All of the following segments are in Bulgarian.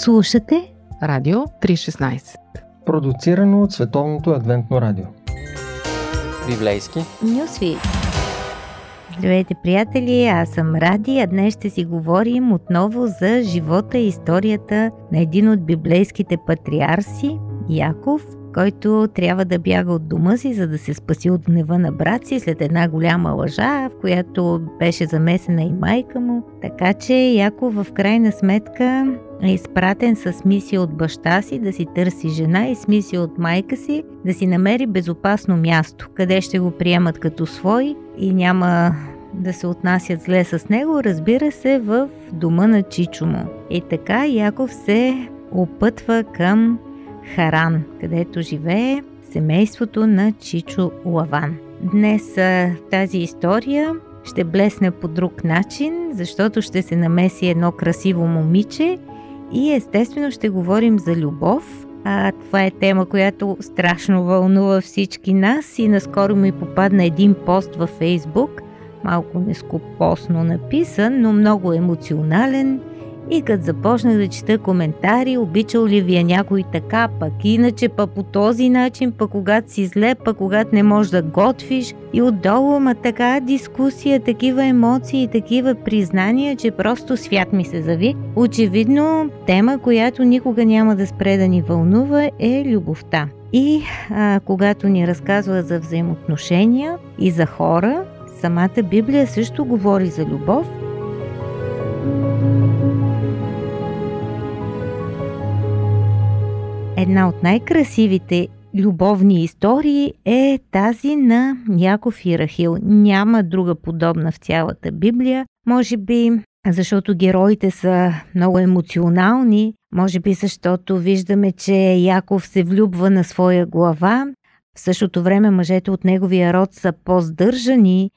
Слушате Радио 316 Продуцирано от Световното адвентно радио Библейски Нюсви Здравейте, приятели! Аз съм Ради, а днес ще си говорим отново за живота и историята на един от библейските патриарси, Яков, който трябва да бяга от дома си, за да се спаси от гнева на брат си след една голяма лъжа, в която беше замесена и майка му. Така че Яков в крайна сметка е изпратен с мисия от баща си да си търси жена и с мисия от майка си да си намери безопасно място, къде ще го приемат като свой и няма да се отнасят зле с него, разбира се, в дома на Чичо му. И така Яков се опътва към Харан, където живее семейството на Чичо Лаван. Днес тази история ще блесне по друг начин, защото ще се намеси едно красиво момиче и естествено ще говорим за любов. А, това е тема, която страшно вълнува всички нас и наскоро ми попадна един пост във Фейсбук, малко нескопосно написан, но много емоционален и като започнах да чета коментари, обичал ли ви е някой така, пък иначе, пък по този начин, пък когато си зле, пък когато не можеш да готвиш. И отдолу, ма така дискусия, такива емоции, такива признания, че просто свят ми се зави. Очевидно, тема, която никога няма да спре да ни вълнува е любовта. И а, когато ни разказва за взаимоотношения и за хора, самата Библия също говори за любов – Една от най-красивите любовни истории е тази на Яков и Рахил. Няма друга подобна в цялата Библия. Може би защото героите са много емоционални, може би защото виждаме, че Яков се влюбва на своя глава, в същото време мъжете от неговия род са по-здържани,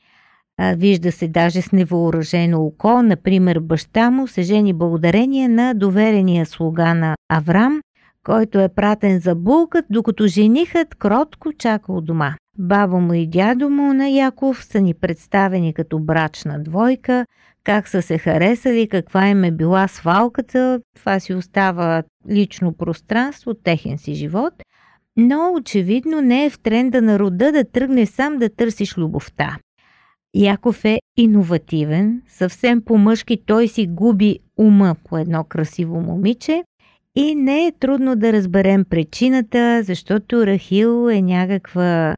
вижда се даже с невооръжено око, например баща му се жени благодарение на доверения слуга на Аврам, който е пратен за булкът, докато женихът кротко чака у дома. Баба му и дядо му на Яков са ни представени като брачна двойка, как са се харесали, каква им е била свалката, това си остава лично пространство, техен си живот, но очевидно не е в тренда на рода да тръгне сам да търсиш любовта. Яков е иновативен, съвсем по-мъжки той си губи ума по едно красиво момиче и не е трудно да разберем причината, защото Рахил е някаква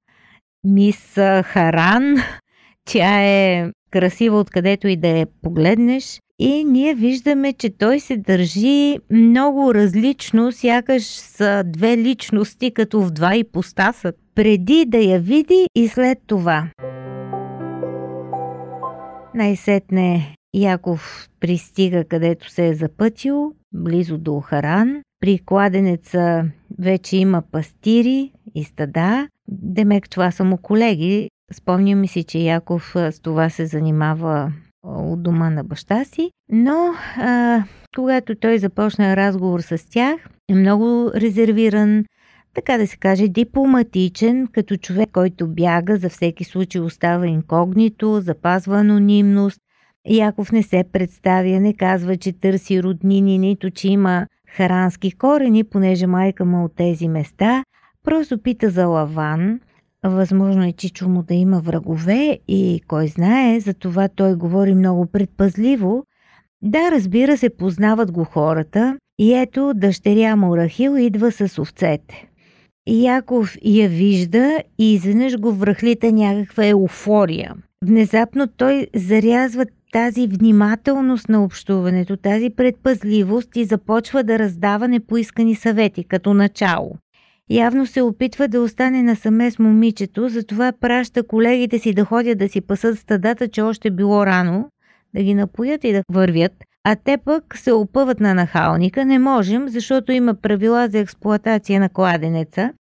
мис Харан. Тя е красива откъдето и да я погледнеш. И ние виждаме, че той се държи много различно, сякаш са две личности, като в два ипостаса, преди да я види и след това. Най-сетне Яков пристига където се е запътил, близо до Харан. При кладенеца вече има пастири и стада. Демек това са му колеги. Спомням ми си, че Яков с това се занимава от дома на баща си. Но а, когато той започна разговор с тях, е много резервиран, така да се каже, дипломатичен, като човек, който бяга, за всеки случай остава инкогнито, запазва анонимност, Яков не се представя, не казва, че търси роднини, нито че има харански корени, понеже майка му от тези места. Просто пита за Лаван. Възможно е Чичо му да има врагове и кой знае, за това той говори много предпазливо. Да, разбира се, познават го хората и ето дъщеря му Рахил идва с овцете. Яков я вижда и изведнъж го връхлита някаква еуфория. Внезапно той зарязва тази внимателност на общуването, тази предпазливост и започва да раздава непоискани съвети, като начало. Явно се опитва да остане насаме с момичето, затова праща колегите си да ходят да си пасат стадата, че още било рано, да ги напоят и да вървят, а те пък се опъват на нахалника. Не можем, защото има правила за експлоатация на кладенеца.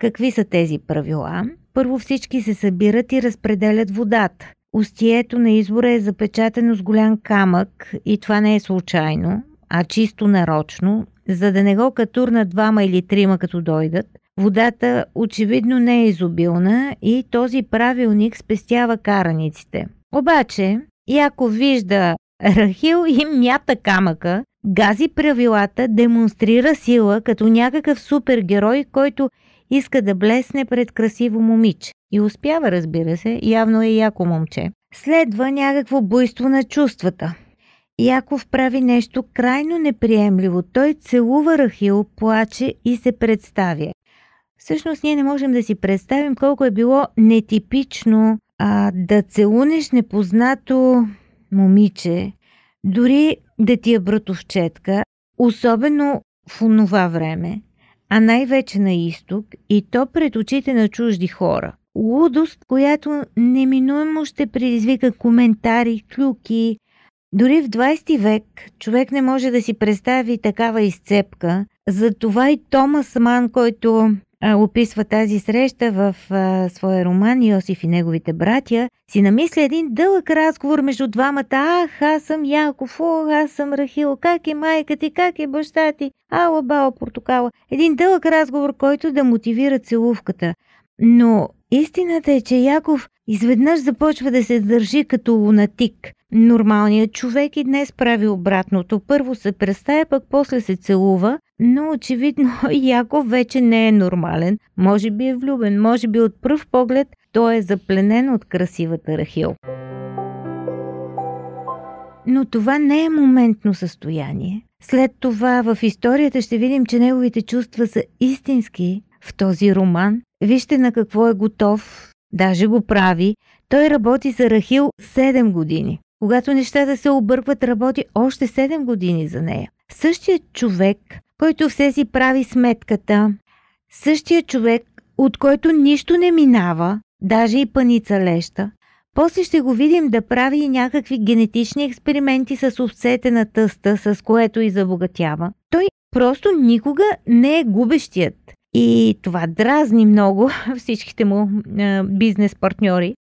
Какви са тези правила? Първо всички се събират и разпределят водата. Устието на извора е запечатано с голям камък и това не е случайно, а чисто нарочно, за да не го катурнат двама или трима като дойдат. Водата очевидно не е изобилна и този правилник спестява караниците. Обаче, Яко вижда Рахил и мята камъка, гази правилата, демонстрира сила като някакъв супергерой, който иска да блесне пред красиво момиче. И успява, разбира се, явно е яко момче. Следва някакво буйство на чувствата. Яков прави нещо крайно неприемливо. Той целува Рахил, плаче и се представя. Всъщност ние не можем да си представим колко е било нетипично а, да целунеш непознато момиче, дори да ти е братовчетка, особено в онова време, а най-вече на изток и то пред очите на чужди хора. Лудост, която неминуемо ще предизвика коментари, клюки. Дори в 20 век човек не може да си представи такава изцепка. Затова и Томас Ман, който описва тази среща в а, своя роман Йосиф и неговите братя, си намисля един дълъг разговор между двамата. Ах, аз съм Яков, о, аз съм Рахил, как е майка ти, как е баща ти, ала, бао, портокала. Един дълъг разговор, който да мотивира целувката. Но истината е, че Яков изведнъж започва да се държи като лунатик. Нормалният човек и днес прави обратното. Първо се представя, пък после се целува, но очевидно Яков вече не е нормален. Може би е влюбен, може би от пръв поглед той е запленен от красивата Рахил. Но това не е моментно състояние. След това в историята ще видим, че неговите чувства са истински в този роман. Вижте на какво е готов, даже го прави. Той работи за Рахил 7 години. Когато нещата се объркват, работи още 7 години за нея. Същият човек, който все си прави сметката, същия човек, от който нищо не минава, даже и паница леща, после ще го видим да прави и някакви генетични експерименти с овцете на тъста, с което и забогатява. Той просто никога не е губещият. И това дразни много всичките му е, бизнес партньори.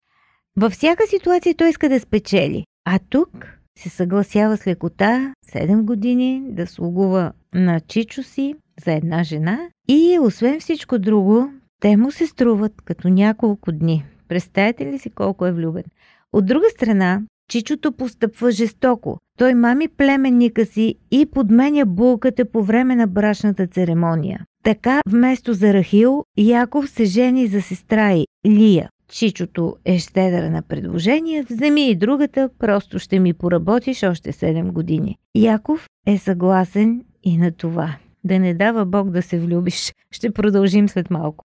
Във всяка ситуация той иска да спечели. А тук се съгласява с лекота 7 години да слугува на чичо си за една жена и освен всичко друго, те му се струват като няколко дни. Представете ли си колко е влюбен? От друга страна, Чичото постъпва жестоко. Той мами племенника си и подменя булката по време на брачната церемония. Така, вместо за Рахил, Яков се жени за сестра й, Лия. Чичото е щедър на предложения, вземи и другата, просто ще ми поработиш още 7 години. Яков е съгласен и на това. Да не дава Бог да се влюбиш. Ще продължим след малко.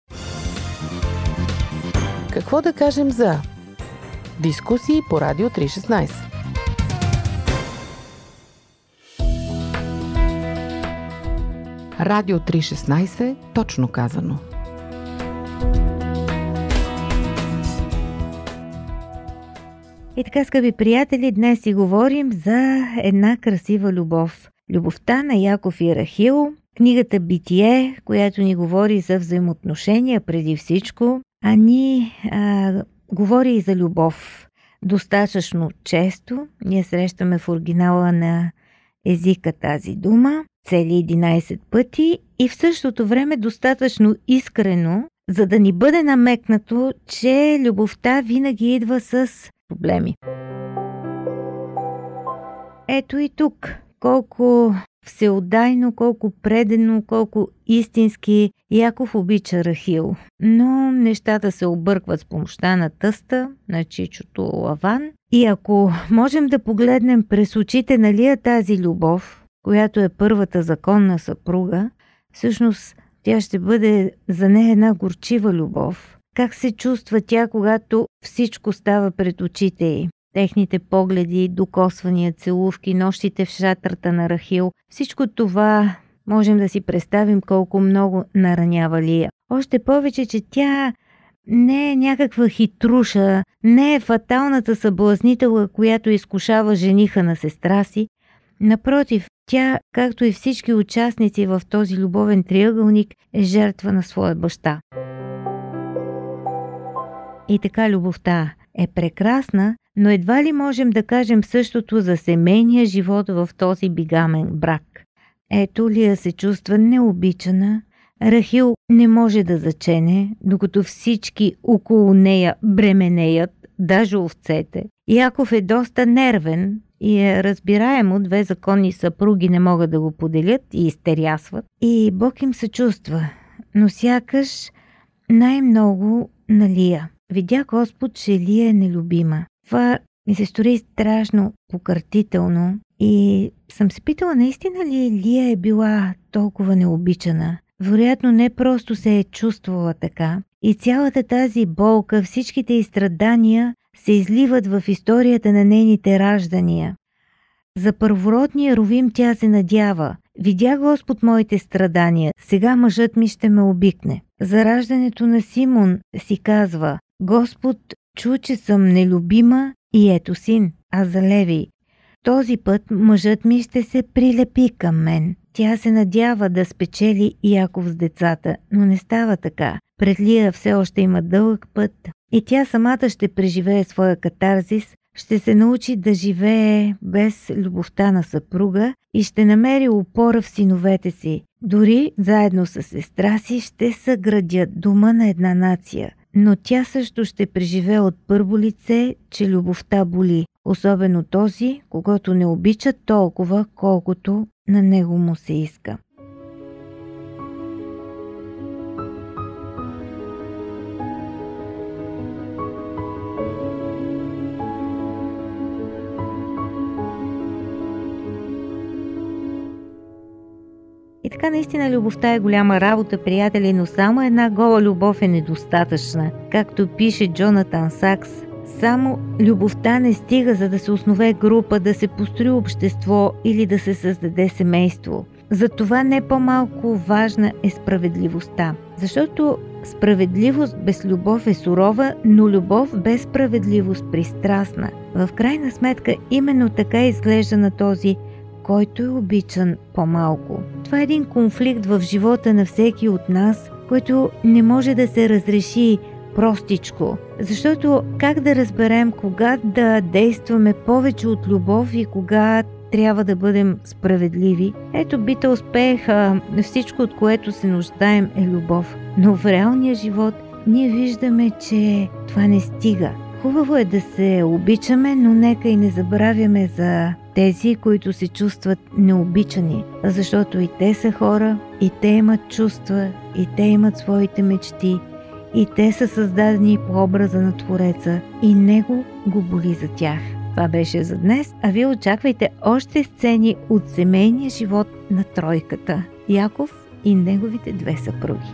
Какво да кажем за дискусии по Радио 316? Радио 316, точно казано. И така, скъпи приятели, днес си говорим за една красива любов. Любовта на Яков и Рахил, книгата Битие, която ни говори за взаимоотношения преди всичко, а ни а, говори и за любов. Достатъчно често ние срещаме в оригинала на езика тази дума, цели 11 пъти и в същото време достатъчно искрено, за да ни бъде намекнато, че любовта винаги идва с проблеми. Ето и тук колко всеотдайно, колко предено, колко истински Яков обича Рахил. Но нещата се объркват с помощта на тъста, на чичото Лаван. И ако можем да погледнем през очите на Лия тази любов, която е първата законна съпруга, всъщност тя ще бъде за нея една горчива любов. Как се чувства тя, когато всичко става пред очите й? Техните погледи, докосвания, целувки, нощите в шатрата на Рахил, всичко това можем да си представим колко много наранява Лия. Още повече, че тя не е някаква хитруша, не е фаталната съблазнителка, която изкушава жениха на сестра си. Напротив, тя, както и всички участници в този любовен триъгълник, е жертва на своя баща. И така любовта е прекрасна, но едва ли можем да кажем същото за семейния живот в този бигамен брак. Ето Лия се чувства необичана, Рахил не може да зачене, докато всички около нея бременеят, даже овцете. Яков е доста нервен и е разбираемо, две законни съпруги не могат да го поделят и изтерясват. И Бог им се чувства, но сякаш най-много на Лия. Видя Господ, че Лия е нелюбима. Това ми се стори страшно покъртително и съм се питала наистина ли Лия е била толкова необичана. Вероятно не просто се е чувствала така. И цялата тази болка, всичките и страдания се изливат в историята на нейните раждания. За първородния ровим тя се надява. Видя Господ моите страдания, сега мъжът ми ще ме обикне. За раждането на Симон си казва, Господ чу, че съм нелюбима и ето син, а за Леви. Този път мъжът ми ще се прилепи към мен. Тя се надява да спечели Яков с децата, но не става така. Пред Лия все още има дълъг път и тя самата ще преживее своя катарзис, ще се научи да живее без любовта на съпруга и ще намери опора в синовете си. Дори заедно с сестра си ще съградят дома на една нация. Но тя също ще преживее от първо лице, че любовта боли, особено този, когато не обича толкова, колкото на него му се иска. И така наистина любовта е голяма работа, приятели, но само една гола любов е недостатъчна. Както пише Джонатан Сакс, само любовта не стига за да се основе група, да се построи общество или да се създаде семейство. Затова не по-малко важна е справедливостта. Защото справедливост без любов е сурова, но любов без справедливост пристрастна. В крайна сметка именно така изглежда на този който е обичан по-малко. Това е един конфликт в живота на всеки от нас, който не може да се разреши простичко. Защото как да разберем кога да действаме повече от любов и кога трябва да бъдем справедливи. Ето бита успеха, всичко от което се нуждаем е любов. Но в реалния живот ние виждаме, че това не стига. Хубаво е да се обичаме, но нека и не забравяме за тези, които се чувстват необичани, защото и те са хора, и те имат чувства, и те имат своите мечти, и те са създадени по образа на Твореца, и Него го боли за тях. Това беше за днес, а вие очаквайте още сцени от семейния живот на тройката Яков и неговите две съпруги.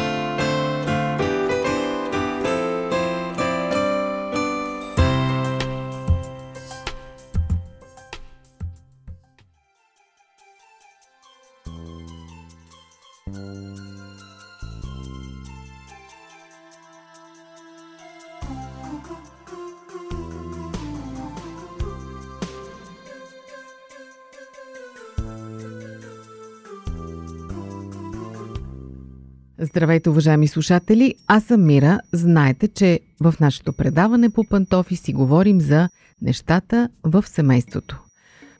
Здравейте, уважаеми слушатели! Аз съм Мира. Знаете, че в нашето предаване по пантофи си говорим за нещата в семейството.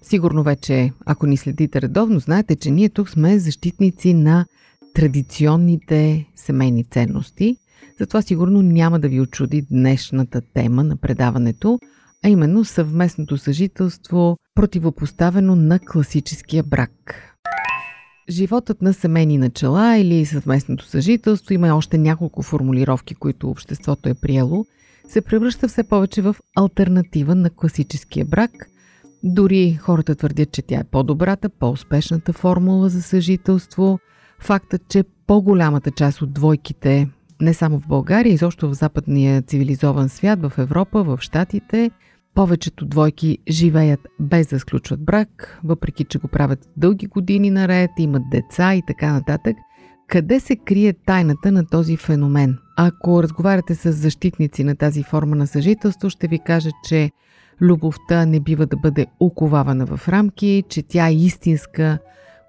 Сигурно вече, ако ни следите редовно, знаете, че ние тук сме защитници на традиционните семейни ценности. Затова сигурно няма да ви очуди днешната тема на предаването, а именно съвместното съжителство, противопоставено на класическия брак. Животът на семейни начала или съвместното съжителство има още няколко формулировки, които обществото е приело, се превръща все повече в альтернатива на класическия брак, Дори хората твърдят, че тя е по-добрата, по-успешната формула за съжителство. Фактът, че по-голямата част от двойките, не само в България, изобщо в западния цивилизован свят, в Европа, в Штатите, повечето двойки живеят без да сключват брак, въпреки че го правят дълги години наред, имат деца и така нататък. Къде се крие тайната на този феномен? Ако разговаряте с защитници на тази форма на съжителство, ще ви кажат, че любовта не бива да бъде уковавана в рамки, че тя е истинска,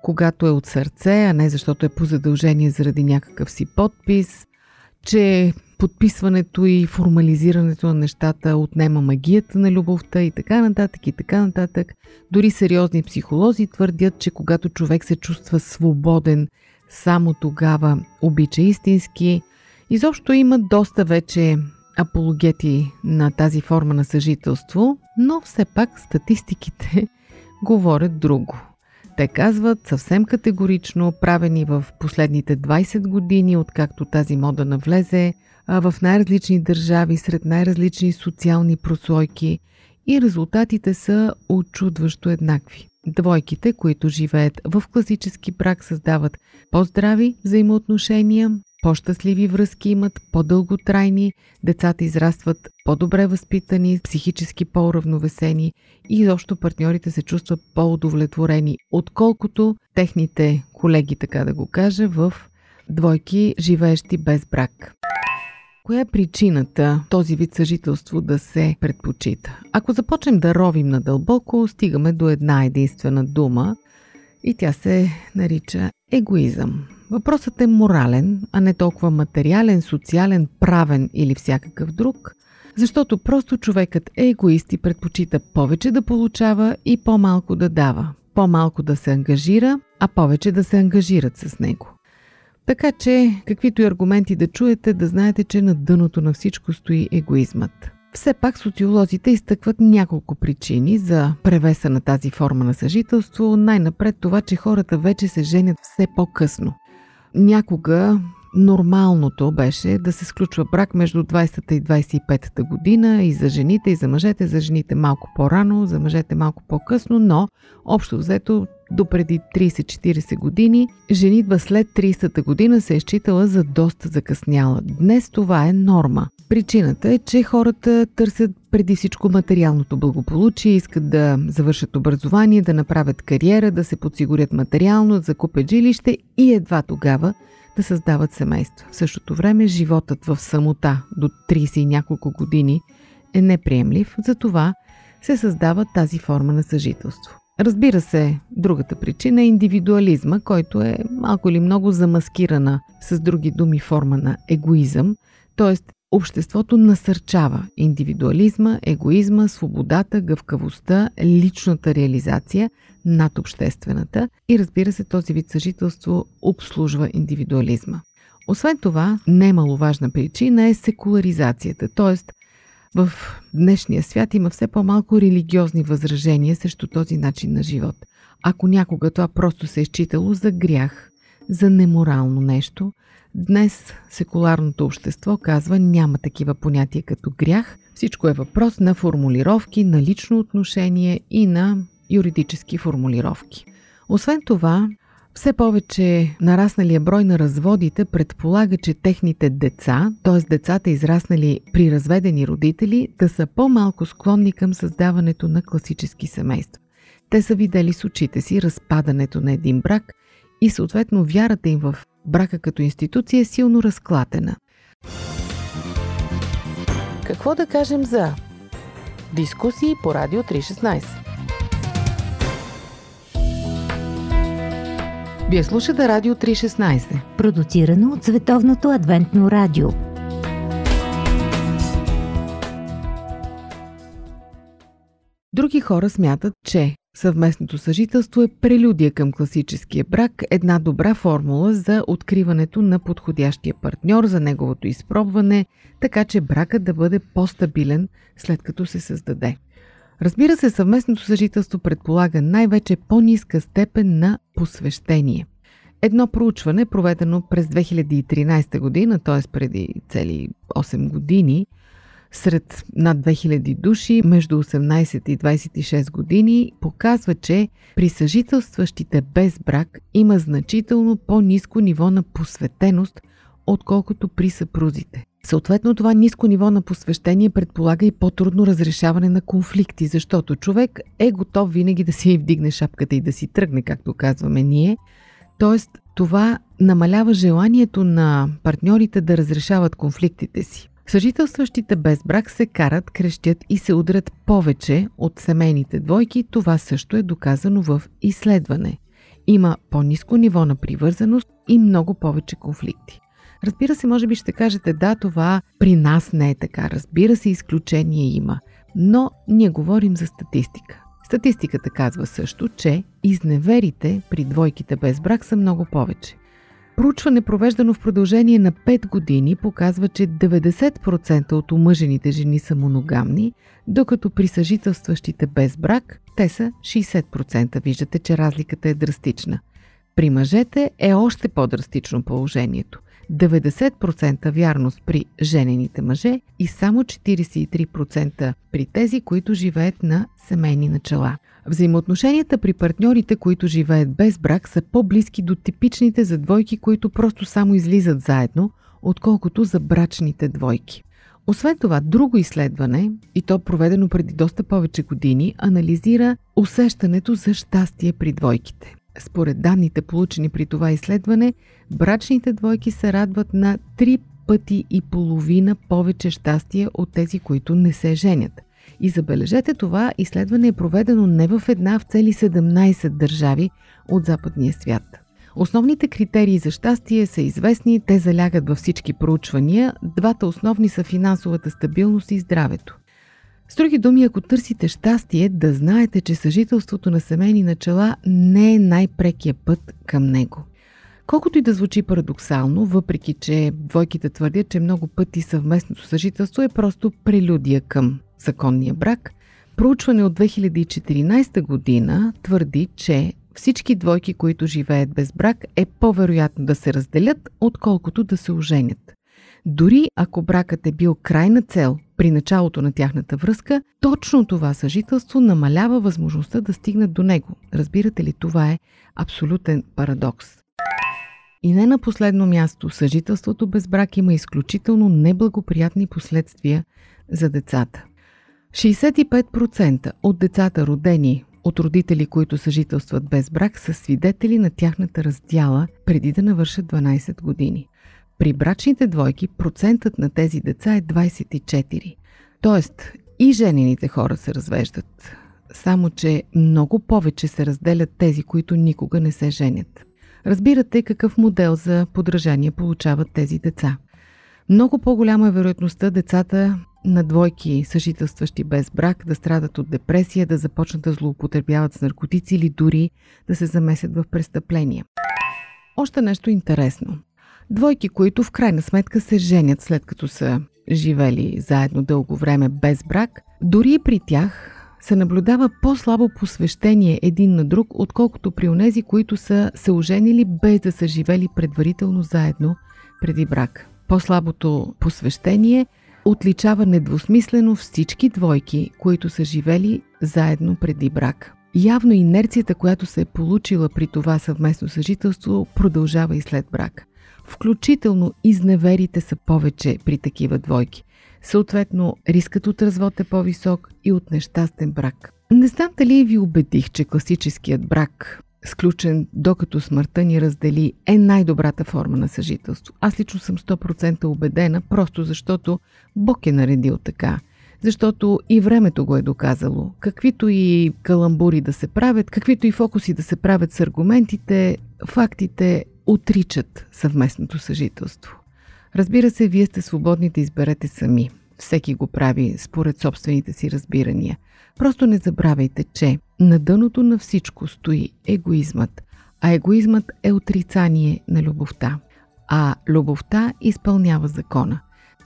когато е от сърце, а не защото е по задължение заради някакъв си подпис, че подписването и формализирането на нещата отнема магията на любовта и така нататък и така нататък. Дори сериозни психолози твърдят, че когато човек се чувства свободен, само тогава обича истински. Изобщо има доста вече апологети на тази форма на съжителство, но все пак статистиките говорят друго. Те казват съвсем категорично, правени в последните 20 години, откакто тази мода навлезе, в най-различни държави, сред най-различни социални прослойки и резултатите са очудващо еднакви. Двойките, които живеят в класически брак, създават по-здрави взаимоотношения, по-щастливи връзки имат, по-дълготрайни, децата израстват по-добре възпитани, психически по-равновесени и изобщо партньорите се чувстват по-удовлетворени, отколкото техните колеги, така да го кажа, в двойки, живеещи без брак. Коя е причината този вид съжителство да се предпочита? Ако започнем да ровим надълбоко, стигаме до една единствена дума и тя се нарича егоизъм. Въпросът е морален, а не толкова материален, социален, правен или всякакъв друг, защото просто човекът е егоист и предпочита повече да получава и по-малко да дава, по-малко да се ангажира, а повече да се ангажират с него. Така че, каквито и аргументи да чуете, да знаете, че на дъното на всичко стои егоизмът. Все пак социолозите изтъкват няколко причини за превеса на тази форма на съжителство. Най-напред това, че хората вече се женят все по-късно. Някога нормалното беше да се сключва брак между 20-та и 25-та година и за жените, и за мъжете. За жените малко по-рано, за мъжете малко по-късно, но общо взето до преди 30-40 години, женитба след 30-та година се е считала за доста закъсняла. Днес това е норма. Причината е, че хората търсят преди всичко материалното благополучие, искат да завършат образование, да направят кариера, да се подсигурят материално, да закупят жилище и едва тогава да създават семейство. В същото време животът в самота до 30 и няколко години е неприемлив, затова се създава тази форма на съжителство. Разбира се, другата причина е индивидуализма, който е малко или много замаскирана с други думи форма на егоизъм, т.е. обществото насърчава индивидуализма, егоизма, свободата, гъвкавостта, личната реализация над обществената и разбира се, този вид съжителство обслужва индивидуализма. Освен това, немаловажна причина е секуларизацията, т.е. В днешния свят има все по-малко религиозни възражения срещу този начин на живот. Ако някога това просто се е считало за грях, за неморално нещо, днес секуларното общество казва няма такива понятия като грях. Всичко е въпрос на формулировки, на лично отношение и на юридически формулировки. Освен това, все повече нарасналия брой на разводите предполага, че техните деца, т.е. децата израснали при разведени родители, да са по-малко склонни към създаването на класически семейства. Те са видели с очите си разпадането на един брак и съответно вярата им в брака като институция е силно разклатена. Какво да кажем за дискусии по Радио 316? Вие слушате Радио 316. Продуцирано от Световното адвентно радио. Други хора смятат, че съвместното съжителство е прелюдия към класическия брак, една добра формула за откриването на подходящия партньор, за неговото изпробване, така че бракът да бъде по-стабилен след като се създаде. Разбира се, съвместното съжителство предполага най-вече по-ниска степен на посвещение. Едно проучване, проведено през 2013 година, т.е. преди цели 8 години, сред над 2000 души между 18 и 26 години показва, че при съжителстващите без брак има значително по-низко ниво на посветеност, отколкото при съпрузите. Съответно, това ниско ниво на посвещение предполага и по-трудно разрешаване на конфликти, защото човек е готов винаги да си вдигне шапката и да си тръгне, както казваме ние. Тоест, това намалява желанието на партньорите да разрешават конфликтите си. Съжителстващите без брак се карат, крещят и се удрят повече от семейните двойки. Това също е доказано в изследване. Има по-низко ниво на привързаност и много повече конфликти. Разбира се, може би ще кажете, да, това при нас не е така. Разбира се, изключение има. Но ние говорим за статистика. Статистиката казва също, че изневерите при двойките без брак са много повече. Проучване, провеждано в продължение на 5 години, показва, че 90% от омъжените жени са моногамни, докато при съжителстващите без брак те са 60%. Виждате, че разликата е драстична. При мъжете е още по-драстично положението. 90% вярност при женените мъже и само 43% при тези, които живеят на семейни начала. Взаимоотношенията при партньорите, които живеят без брак, са по-близки до типичните за двойки, които просто само излизат заедно, отколкото за брачните двойки. Освен това, друго изследване, и то проведено преди доста повече години, анализира усещането за щастие при двойките. Според данните, получени при това изследване, брачните двойки се радват на три пъти и половина повече щастие от тези, които не се женят. И забележете това, изследване е проведено не в една, в цели 17 държави от западния свят. Основните критерии за щастие са известни, те залягат във всички проучвания. Двата основни са финансовата стабилност и здравето. С други думи, ако търсите щастие, да знаете, че съжителството на семейни начала не е най-прекия път към него. Колкото и да звучи парадоксално, въпреки че двойките твърдят, че много пъти съвместното съжителство е просто прелюдия към законния брак, проучване от 2014 година твърди, че всички двойки, които живеят без брак, е по-вероятно да се разделят, отколкото да се оженят. Дори ако бракът е бил крайна цел при началото на тяхната връзка, точно това съжителство намалява възможността да стигнат до него. Разбирате ли, това е абсолютен парадокс. И не на последно място, съжителството без брак има изключително неблагоприятни последствия за децата. 65% от децата родени от родители, които съжителстват без брак, са свидетели на тяхната раздяла преди да навършат 12 години. При брачните двойки процентът на тези деца е 24. Тоест и женените хора се развеждат. Само, че много повече се разделят тези, които никога не се женят. Разбирате какъв модел за подражание получават тези деца. Много по-голяма е вероятността децата на двойки, съжителстващи без брак, да страдат от депресия, да започнат да злоупотребяват с наркотици или дори да се замесят в престъпления. Още нещо интересно. Двойки, които в крайна сметка се женят след като са живели заедно дълго време без брак, дори при тях се наблюдава по-слабо посвещение един на друг, отколкото при онези, които са се оженили без да са живели предварително заедно преди брак. По-слабото посвещение отличава недвусмислено всички двойки, които са живели заедно преди брак. Явно инерцията, която се е получила при това съвместно съжителство, продължава и след брак. Включително изневерите са повече при такива двойки. Съответно, рискът от развод е по-висок и от нещастен брак. Не знам дали ви убедих, че класическият брак, сключен докато смъртта ни раздели, е най-добрата форма на съжителство. Аз лично съм 100% убедена, просто защото Бог е наредил така. Защото и времето го е доказало. Каквито и каламбури да се правят, каквито и фокуси да се правят с аргументите, фактите отричат съвместното съжителство. Разбира се, вие сте свободни да изберете сами. Всеки го прави според собствените си разбирания. Просто не забравяйте, че на дъното на всичко стои егоизмът, а егоизмът е отрицание на любовта. А любовта изпълнява закона.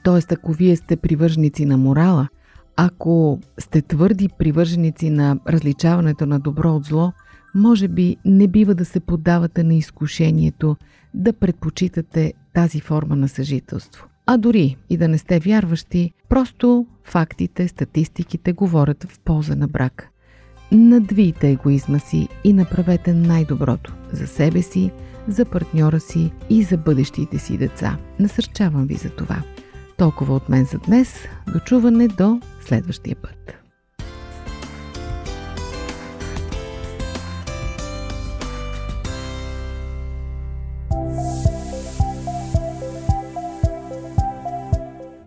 Тоест, ако вие сте привърженици на морала, ако сте твърди привърженици на различаването на добро от зло – може би не бива да се поддавате на изкушението да предпочитате тази форма на съжителство. А дори и да не сте вярващи, просто фактите, статистиките говорят в полза на брак. Надвийте егоизма си и направете най-доброто за себе си, за партньора си и за бъдещите си деца. Насърчавам ви за това. Толкова от мен за днес. Дочуване до следващия път.